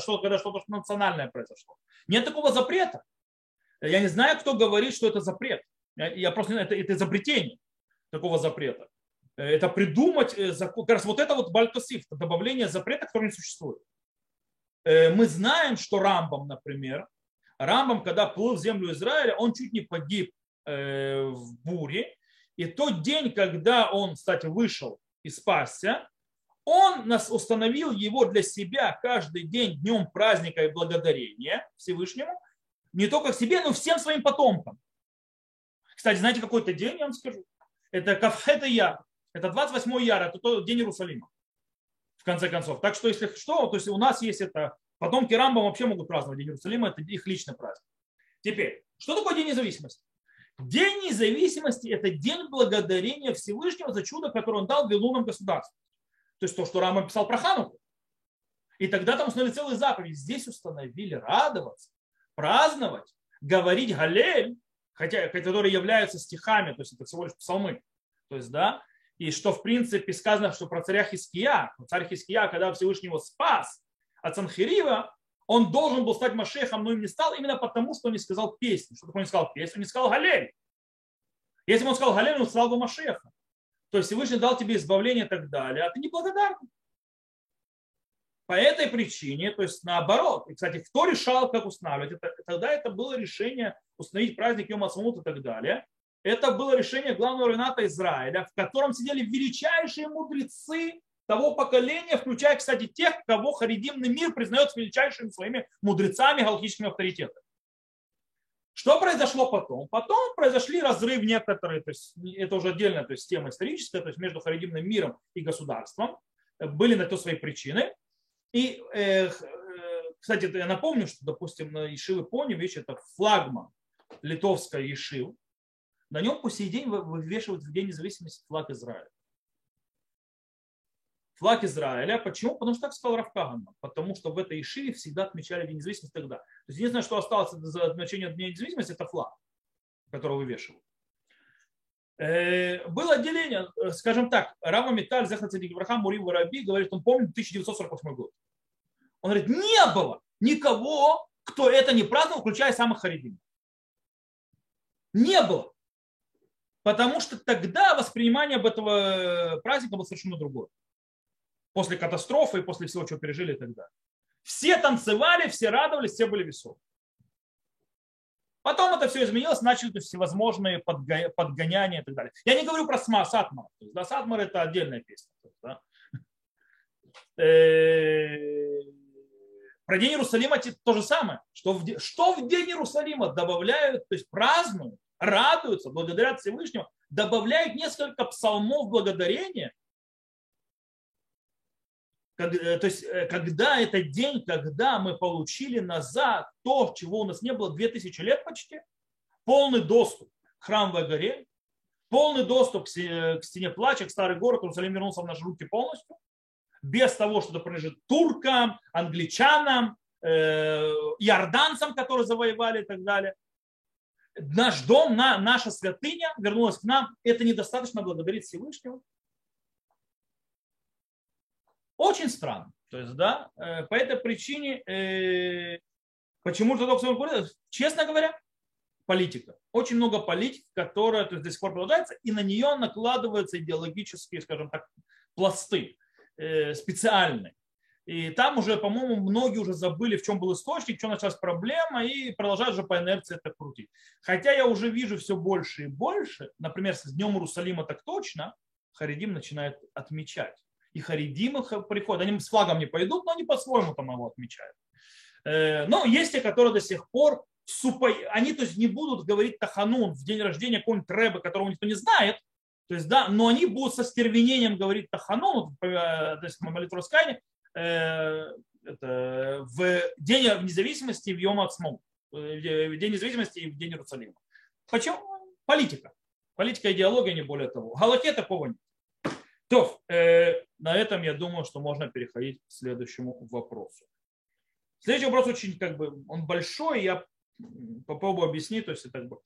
что, когда что-то национальное произошло. Нет такого запрета. Я не знаю, кто говорит, что это запрет. Я просто это, это изобретение такого запрета. Это придумать э, закон. Как раз вот это вот бальтосиф, это добавление запрета, который не существует. Э, мы знаем, что Рамбам, например, Рамбам, когда плыл в землю Израиля, он чуть не погиб э, в буре. И тот день, когда он, кстати, вышел и спасся, он нас установил его для себя каждый день днем праздника и благодарения Всевышнему, не только к себе, но всем своим потомкам. Кстати, знаете, какой-то день, я вам скажу. Это это я. Это 28 яра, это тот день Иерусалима. В конце концов. Так что, если что, то есть у нас есть это, потомки Рамбам вообще могут праздновать День Иерусалима, это их личный праздник. Теперь, что такое День независимости? День независимости – это день благодарения Всевышнего за чудо, которое он дал Вилунам государству. То есть то, что Рама писал про Хануку. И тогда там установили целые заповеди. Здесь установили радоваться, праздновать, говорить Галель, хотя, которые являются стихами, то есть это всего лишь псалмы. То есть, да, и что в принципе сказано, что про царя Хиския, царь Хиския, когда Всевышний его спас от Санхирива, он должен был стать Машехом, но им не стал именно потому, что он не сказал песню. Что такое не сказал песню? Он не сказал Галель. Если бы он сказал Галель, он сказал бы Машеха. То есть Всевышний дал тебе избавление и так далее, а ты не благодарный. По этой причине, то есть наоборот. И, кстати, кто решал, как устанавливать? Это, тогда это было решение установить праздник Йом Асмут и так далее. Это было решение главного равената Израиля, в котором сидели величайшие мудрецы того поколения, включая, кстати, тех, кого харидимный мир признает величайшими своими мудрецами, галактическими авторитетами. Что произошло потом? Потом произошли разрыв некоторые, то есть это уже отдельная то есть, тема историческая, то есть между харидимным миром и государством. Были на то свои причины. И, э, кстати, я напомню, что, допустим, на Ешивы Поневич, это флагман литовской Ешив, на нем по сей день вывешивают в День независимости флаг Израиля флаг Израиля. Почему? Потому что так сказал Равкаган. Потому что в этой Ишиве всегда отмечали День независимости тогда. То есть единственное, что осталось за отмечение Дня независимости, это флаг, который вывешивают. Э, было отделение, э, скажем так, Рама Металь, Захар Ибрахам, Мури Воробей говорит, он помнит 1948 год. Он говорит, не было никого, кто это не праздновал, включая самых харидим. Не было. Потому что тогда воспринимание об этого праздника было совершенно другое после катастрофы после всего, чего пережили далее. Все танцевали, все радовались, все были веселы. Потом это все изменилось, начали всевозможные подгоняния и так далее. Я не говорю про Сма, Сатмар. То есть, да, Сатмар это отдельная песня. да. Э, про День Иерусалима то же самое. Что в, что в День Иерусалима добавляют, то есть празднуют, радуются, благодарят Всевышнему, добавляют несколько псалмов благодарения, как, э, то есть, э, когда это день, когда мы получили назад то, чего у нас не было 2000 лет почти, полный доступ к храмовой горе, полный доступ к стене плача, к старый город, Иерусалим вернулся в наши руки полностью, без того, что это принадлежит туркам, англичанам, э, иорданцам, которые завоевали и так далее. Наш дом, наша святыня вернулась к нам. Это недостаточно благодарить Всевышнего. Очень странно. То есть, да, э, по этой причине, э, почему ортодоксовый говорит, честно говоря, политика. Очень много политик, которая то есть, до сих пор продолжается, и на нее накладываются идеологические, скажем так, пласты э, специальные. И там уже, по-моему, многие уже забыли, в чем был источник, в чем началась проблема, и продолжают же по инерции это крутить. Хотя я уже вижу все больше и больше, например, с Днем Иерусалима так точно, Харидим начинает отмечать и харидимы приходят. Они с флагом не пойдут, но они по-своему там его отмечают. Э, но есть те, которые до сих пор супо... они то есть, не будут говорить Таханун в день рождения какого-нибудь Рэба, которого никто не знает, то есть, да, но они будут со стервенением говорить Таханун, э, то есть молитву раскаяния, э, в день независимости в Йом Ацму, в день независимости и в день Иерусалима. Почему? Политика. Политика, идеология, не более того. Галаке такого нет. То, э, на этом я думаю, что можно переходить к следующему вопросу. Следующий вопрос очень как бы, он большой, я попробую объяснить, то есть как бы,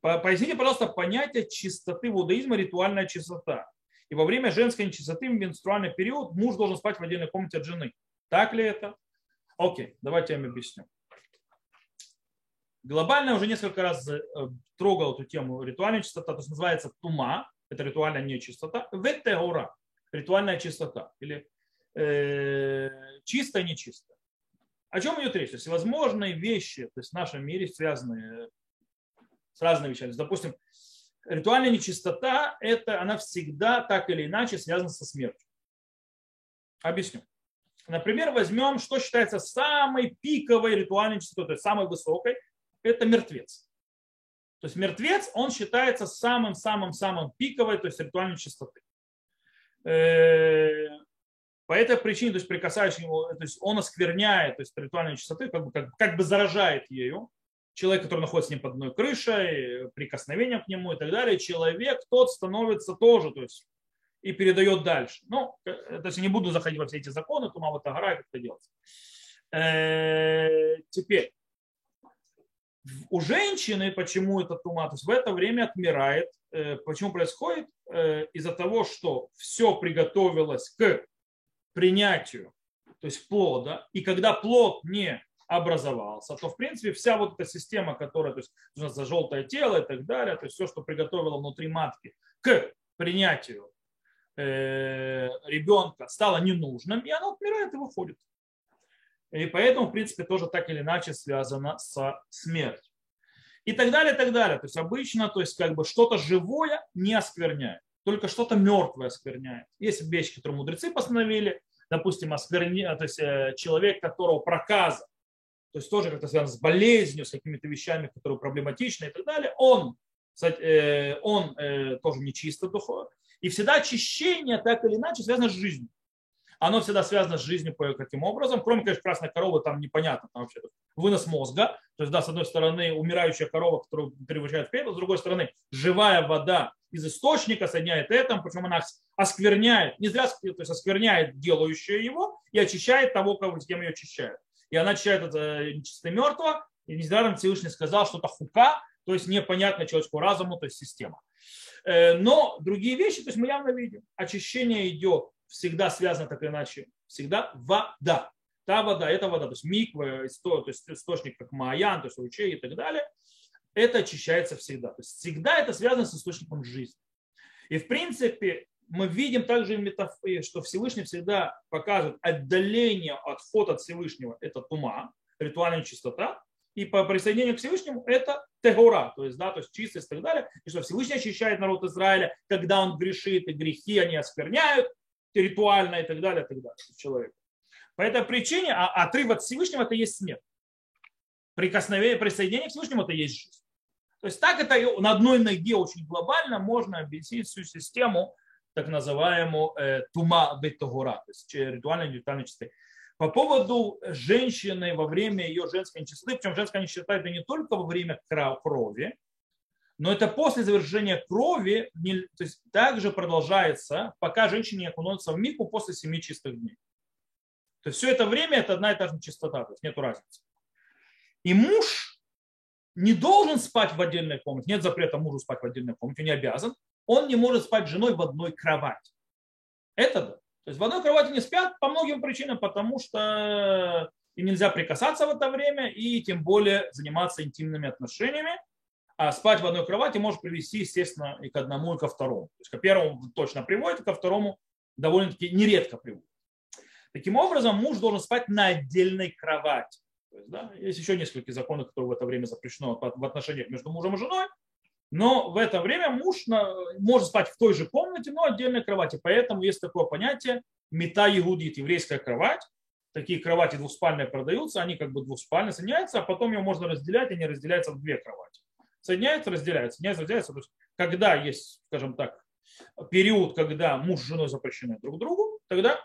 поясните, пожалуйста, понятие чистоты в ритуальная чистота. И во время женской нечистоты в менструальный период муж должен спать в отдельной комнате от жены. Так ли это? Окей, давайте я вам объясню. Глобально уже несколько раз э, трогал эту тему ритуальная чистота, то есть называется тума, это ритуальная нечистота, ветеора, ритуальная чистота, или э, чистая, нечистая. О чем идет речь? То есть возможные вещи то есть в нашем мире связаны с разными вещами. Допустим, ритуальная нечистота, это, она всегда так или иначе связана со смертью. Объясню. Например, возьмем, что считается самой пиковой ритуальной частотой, самой высокой, это мертвец. То есть мертвец, он считается самым-самым-самым пиковой, то есть ритуальной частоты. Э, по этой причине, то есть прикасающий его, то есть он оскверняет, то есть ритуальной частоты, как бы, как, как бы заражает ею. Человек, который находится с ним под одной крышей, прикосновением к нему и так далее, человек тот становится тоже, то есть и передает дальше. Ну, э, то есть я не буду заходить во все эти законы, тума вот гора, как это делается. Э, теперь, у женщины, почему это тума, то есть в это время отмирает, э, почему происходит? Из-за того, что все приготовилось к принятию, то есть плода, и когда плод не образовался, то в принципе вся вот эта система, которая, то есть за желтое тело и так далее, то есть все, что приготовило внутри матки к принятию Э, ребенка стало ненужным, и оно отмирает и выходит. И поэтому, в принципе, тоже так или иначе связано со смертью. И так далее, и так далее. То есть обычно, то есть как бы что-то живое не оскверняет, только что-то мертвое оскверняет. Есть вещи, которые мудрецы постановили, допустим, оскверни, то есть э, человек, которого проказа, то есть тоже как-то связано с болезнью, с какими-то вещами, которые проблематичны и так далее, он, э, он тоже нечисто духовно. И всегда очищение так или иначе связано с жизнью. Оно всегда связано с жизнью каким образом. Кроме, конечно, красной коровы, там непонятно. Там вообще вынос мозга. То есть, да, с одной стороны, умирающая корова, которую превращают в пепел, с другой стороны, живая вода из источника соединяет это, причем она оскверняет, не зря то есть оскверняет делающее его и очищает того, с кем ее очищают. И она очищает это нечисто мертвого, и недаром Всевышний сказал, что это хука, то есть непонятно человеческому разуму, то есть система. Э, но другие вещи, то есть мы явно видим, очищение идет, всегда связано так или иначе, всегда вода. Та вода, эта вода, то есть миква, то есть источник как маян, то есть ручей и так далее, это очищается всегда. То есть всегда это связано с источником жизни. И в принципе мы видим также, что Всевышний всегда показывает отдаление, отход от Всевышнего, это тума, ритуальная чистота, и по присоединению к Всевышнему это тегура, то есть, да, то есть чистость и так далее, и что Всевышний очищает народ Израиля, когда он грешит, и грехи они оскверняют ритуально и так далее, и так далее, человек. По этой причине а отрыв от Всевышнего это есть смерть. Прикосновение, присоединение к Всевышнему это есть жизнь. То есть так это на одной ноге очень глобально можно объяснить всю систему так называемую э, тума бетогура, то есть ритуальной ритуальной чистоты. По поводу женщины во время ее женской нечистоты, причем женская нечистота это не только во время крови, но это после завершения крови, то есть также продолжается, пока женщина не окунется в мику после семи чистых дней. То есть все это время это одна и та же чистота, то есть нет разницы. И муж не должен спать в отдельной комнате, нет запрета мужу спать в отдельной комнате, не обязан. Он не может спать с женой в одной кровати. Это да. То есть в одной кровати не спят по многим причинам, потому что им нельзя прикасаться в это время и тем более заниматься интимными отношениями. А спать в одной кровати может привести, естественно, и к одному, и ко второму. То есть к первому точно приводит, и ко второму довольно-таки нередко приводит. Таким образом, муж должен спать на отдельной кровати. То есть, да, есть еще несколько законов, которые в это время запрещено в отношениях между мужем и женой. Но в это время муж может спать в той же комнате, но отдельной кровати. Поэтому есть такое понятие мета егудит, еврейская кровать. Такие кровати двуспальные продаются, они как бы двуспальные соединяются, а потом ее можно разделять, они разделяются в две кровати. Соединяются, разделяются, соединяются, разделяются. То есть, когда есть, скажем так, период, когда муж с женой запрещены друг другу, тогда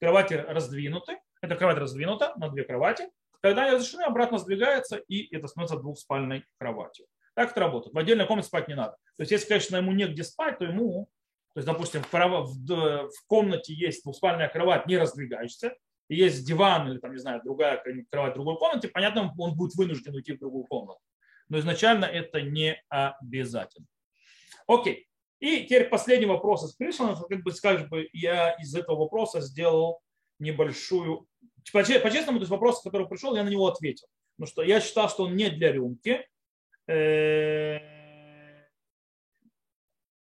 кровати раздвинуты, эта кровать раздвинута на две кровати, когда они разрешены, обратно сдвигается, и это становится двухспальной кроватью. Так это работает. В отдельной комнате спать не надо. То есть, если, конечно, ему негде спать, то ему, то есть, допустим, в, комнате есть двуспальная кровать, не раздвигающаяся, и есть диван или, там, не знаю, другая кровать в другой комнате, понятно, он будет вынужден уйти в другую комнату. Но изначально это не обязательно. Окей. И теперь последний вопрос из Кришна. Как бы, скажем, я из этого вопроса сделал небольшую... По-честному, то есть вопрос, который пришел, я на него ответил. Потому что я считал, что он не для рюмки, Э,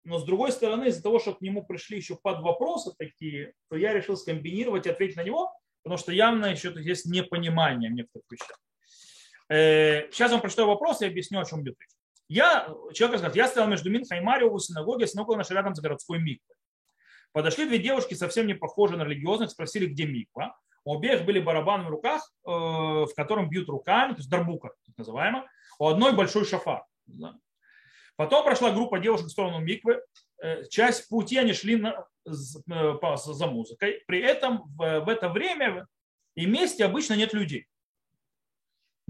но с другой стороны, из-за того, что к нему пришли еще под вопросы такие, то я решил скомбинировать и ответить на него, потому что явно еще есть непонимание в некоторых вещах. Э, сейчас вам прочитаю вопрос и объясню, о чем идет речь. Я, человек сказал, я стоял между Минхой и Марио в синагоге, синагога наша рядом с городской Миквой. Подошли две девушки, совсем не похожие на религиозных, спросили, где Миква. У обеих были барабаны в руках, э, в котором бьют руками, то есть дарбука, так называемая. У одной большой шафар. Потом прошла группа девушек в сторону Миквы. Э, часть пути они шли на, за музыкой. При этом в, в это время и месте обычно нет людей.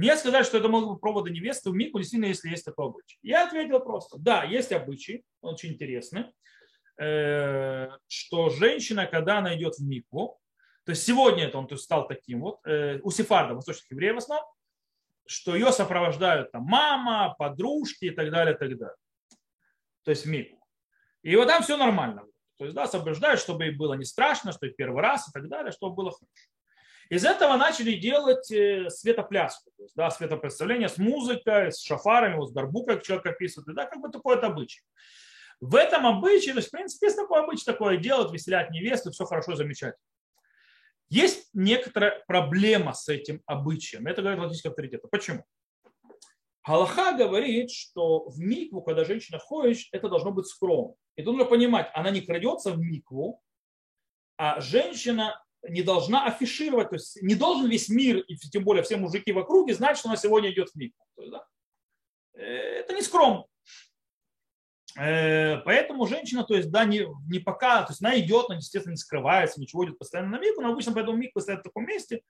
Мне сказали, что это могут быть проводы невесты в Мику, действительно, если есть такой обычай. Я ответил просто, да, есть обычаи, очень интересный, э, что женщина, когда она идет в Мику, то есть сегодня это он то есть, стал таким вот, э, у сефарда, восточных евреев в основном, что ее сопровождают там мама, подружки и так далее, и так далее. То есть в Мику. И вот там все нормально. То есть, да, соблюдают, чтобы ей было не страшно, что и первый раз и так далее, чтобы было хорошо. Из этого начали делать э, светопляску, то есть, да, светопредставление с музыкой, с шафарами, вот с дарбукой, как человек описывает, да, как бы такое это обычай. В этом обычае, то есть, в принципе, есть такое обычай, такое делать, веселять невесту, все хорошо, замечательно. Есть некоторая проблема с этим обычаем. Это говорит латинский авторитет. Почему? Галаха говорит, что в микву, когда женщина ходит, это должно быть скромно. И нужно понимать, она не крадется в микву, а женщина не должна афишировать, то есть не должен весь мир, и тем более все мужики в округе, знать, что она сегодня идет в микву. да, э, это не скромно. Э, поэтому женщина, то есть, да, не, не пока, то есть она идет, она, естественно, не скрывается, ничего идет постоянно на микву, но обычно поэтому миквы стоят в таком месте,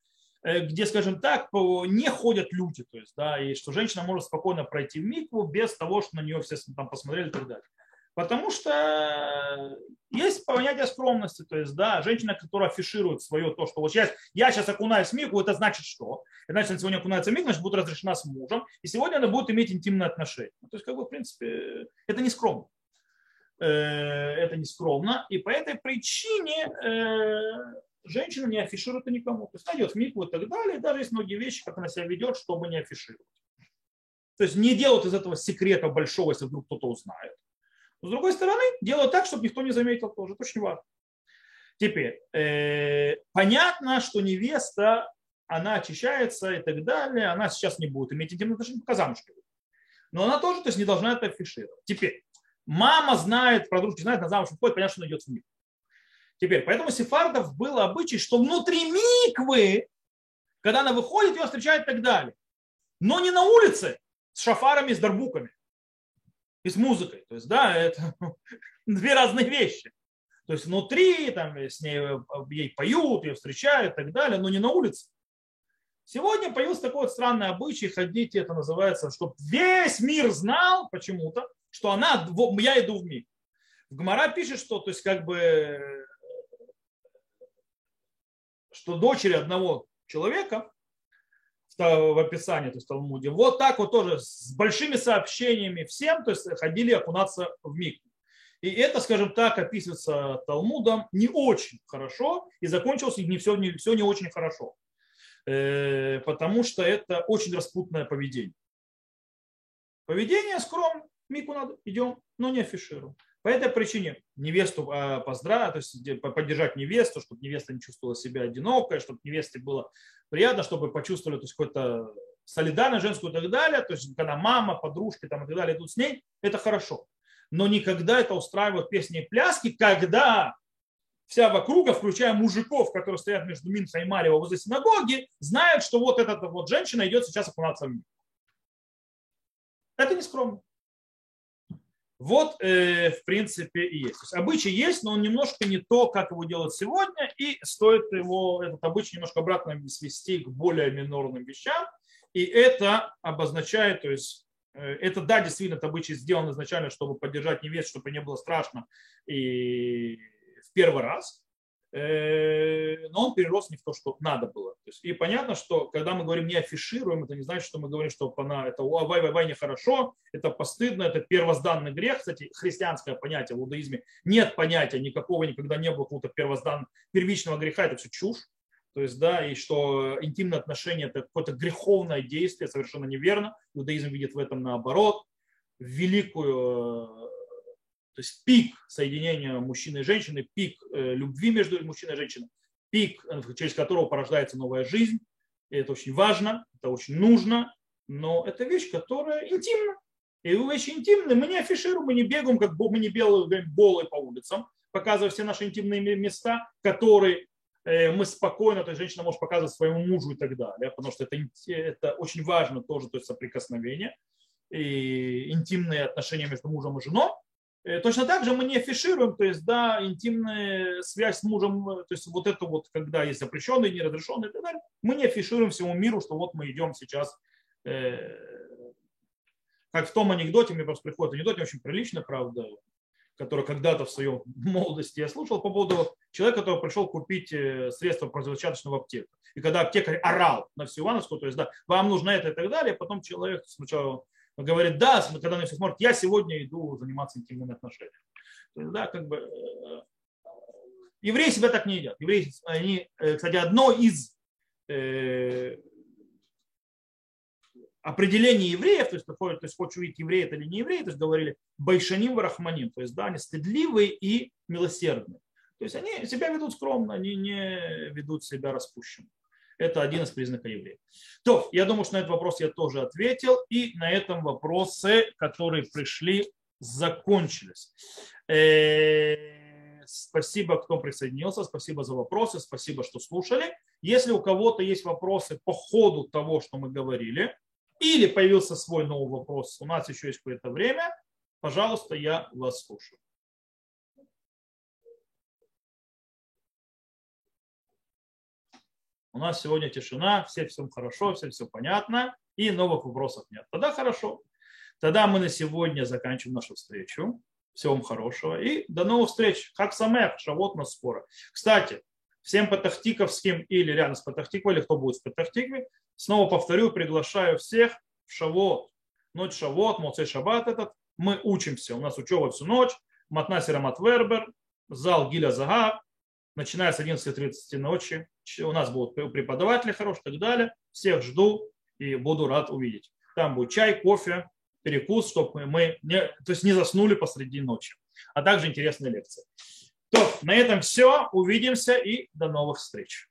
э, где, скажем так, не ходят люди, то есть, да, и что женщина может спокойно пройти в микву без того, что на нее все там посмотрели и так далее. Потому что есть понятие скромности. То есть, да, женщина, которая афиширует свое то, что вот сейчас, я сейчас окунаюсь в мигу, это значит что? Это значит, сегодня окунается в миг, значит, будет разрешена с мужем, и сегодня она будет иметь интимные отношения. То есть, как бы, в принципе, это не скромно. Э, это не скромно. И по этой причине э, женщина не афиширует никому. То есть, найдет мигу и так далее. И даже есть многие вещи, как она себя ведет, чтобы не афишировать. То есть, не делают из этого секрета большого, если вдруг кто-то узнает. С другой стороны, делают так, чтобы никто не заметил тоже. Это очень важно. Теперь, э, понятно, что невеста, она очищается и так далее, она сейчас не будет иметь интимные отношения, пока замуж Но она тоже то есть, не должна это афишировать. Теперь, мама знает, подружки знает, на замуж выходит, понятно, что она идет в миг. Теперь, поэтому сефардов было обычай, что внутри миквы, когда она выходит, ее встречают и так далее. Но не на улице с шафарами, с дарбуками и с музыкой. То есть, да, это две разные вещи. То есть внутри там с ней э, ей поют, ее встречают и так далее, но не на улице. Сегодня появился такой вот странный обычай ходить, это называется, чтобы весь мир знал почему-то, что она, я иду в мир. В Гмара пишет, что, то есть как бы, что дочери одного человека в описании, то есть в Талмуде. Вот так вот тоже с большими сообщениями всем, то есть ходили окунаться в миг. И это, скажем так, описывается Талмудом не очень хорошо, и закончилось не все не, все не очень хорошо, э, потому что это очень распутное поведение. Поведение скромно, мику надо, идем, но не афишируем. По этой причине невесту а, поздравить, то есть поддержать невесту, чтобы невеста не чувствовала себя одинокой, чтобы невесте было приятно, чтобы почувствовали то есть, какой-то солидарность женскую и так далее. То есть, когда мама, подружки там, и так далее идут с ней, это хорошо. Но никогда это устраивают песни и пляски, когда вся вокруг, включая мужиков, которые стоят между Минха и Марева возле синагоги, знают, что вот эта вот женщина идет сейчас окунаться в мир. Это не скромно. Вот, э, в принципе, и есть. То есть обычай есть, но он немножко не то, как его делать сегодня, и стоит его, этот обычай немножко обратно свести к более минорным вещам. И это обозначает, то есть э, это, да, действительно, это обычай сделан изначально, чтобы поддержать невест, чтобы не было страшно и в первый раз. Э, но он перерос не в то, что надо было. То есть, и понятно, что когда мы говорим не афишируем, это не значит, что мы говорим, что она, это вай вай вай нехорошо, это постыдно, это первозданный грех. Кстати, христианское понятие в иудаизме нет понятия никакого, никогда не было какого-то первозданного, первичного греха, это все чушь. То есть, да, и что интимные отношения это какое-то греховное действие, совершенно неверно. Иудаизм видит в этом наоборот великую то есть пик соединения мужчины и женщины, пик э, любви между мужчиной и женщиной, пик, э, через которого порождается новая жизнь. И это очень важно, это очень нужно, но это вещь, которая интимна. И вещи интимные мы не афишируем, мы не бегаем, как мы не белые болы по улицам, показывая все наши интимные места, которые э, мы спокойно, то есть женщина может показывать своему мужу и так далее, потому что это, это очень важно тоже, то есть соприкосновение и интимные отношения между мужем и женой. Э, точно так же мы не афишируем, то есть, да, интимная связь с мужем, то есть вот это вот, когда есть запрещенные, неразрешенные и так далее, мы не афишируем всему миру, что вот мы идем сейчас э, как в том анекдоте, мне просто приходит анекдот, не очень прилично, правда, который когда-то в своем молодости я слушал по поводу человека, который пришел купить э, средства противозачаточного аптеку. И когда аптекарь орал на всю Ивановскую, то есть, да, вам нужно это и так далее, потом человек сначала говорит, да, когда на все смотрит, я сегодня иду заниматься интимными отношениями. То есть, да, как бы э, евреи себя так не едят. Евреи, они, э, кстати, одно из определение евреев, то есть, то есть хочешь увидеть евреи это или не евреи, то есть говорили байшаним варахманим, то есть да, они стыдливые и милосердные. То есть они себя ведут скромно, они не ведут себя распущенно. Это один из признаков евреев. То, я думаю, что на этот вопрос я тоже ответил. И на этом вопросы, которые пришли, закончились. Э, спасибо, кто присоединился, спасибо за вопросы, спасибо, что слушали. Если у кого-то есть вопросы по ходу того, что мы говорили, или появился свой новый вопрос, у нас еще есть какое-то время, пожалуйста, я вас слушаю. У нас сегодня тишина, все всем хорошо, всем все понятно, и новых вопросов нет. Тогда хорошо. Тогда мы на сегодня заканчиваем нашу встречу. Всего вам хорошего и до новых встреч. Как самех, шавот на спора. Кстати, всем патахтиковским или рядом с Патахтиквой, или кто будет в Патахтикве, Снова повторю, приглашаю всех в Шавот, ночь Шавот, Моцей Шаббат этот. Мы учимся, у нас учеба всю ночь. Матнасера Матвербер, зал Гиля Загар, начиная с 11.30 ночи. У нас будут преподаватели хорошие и так далее. Всех жду и буду рад увидеть. Там будет чай, кофе, перекус, чтобы мы не, то есть не заснули посреди ночи. А также интересные лекции. То, на этом все. Увидимся и до новых встреч.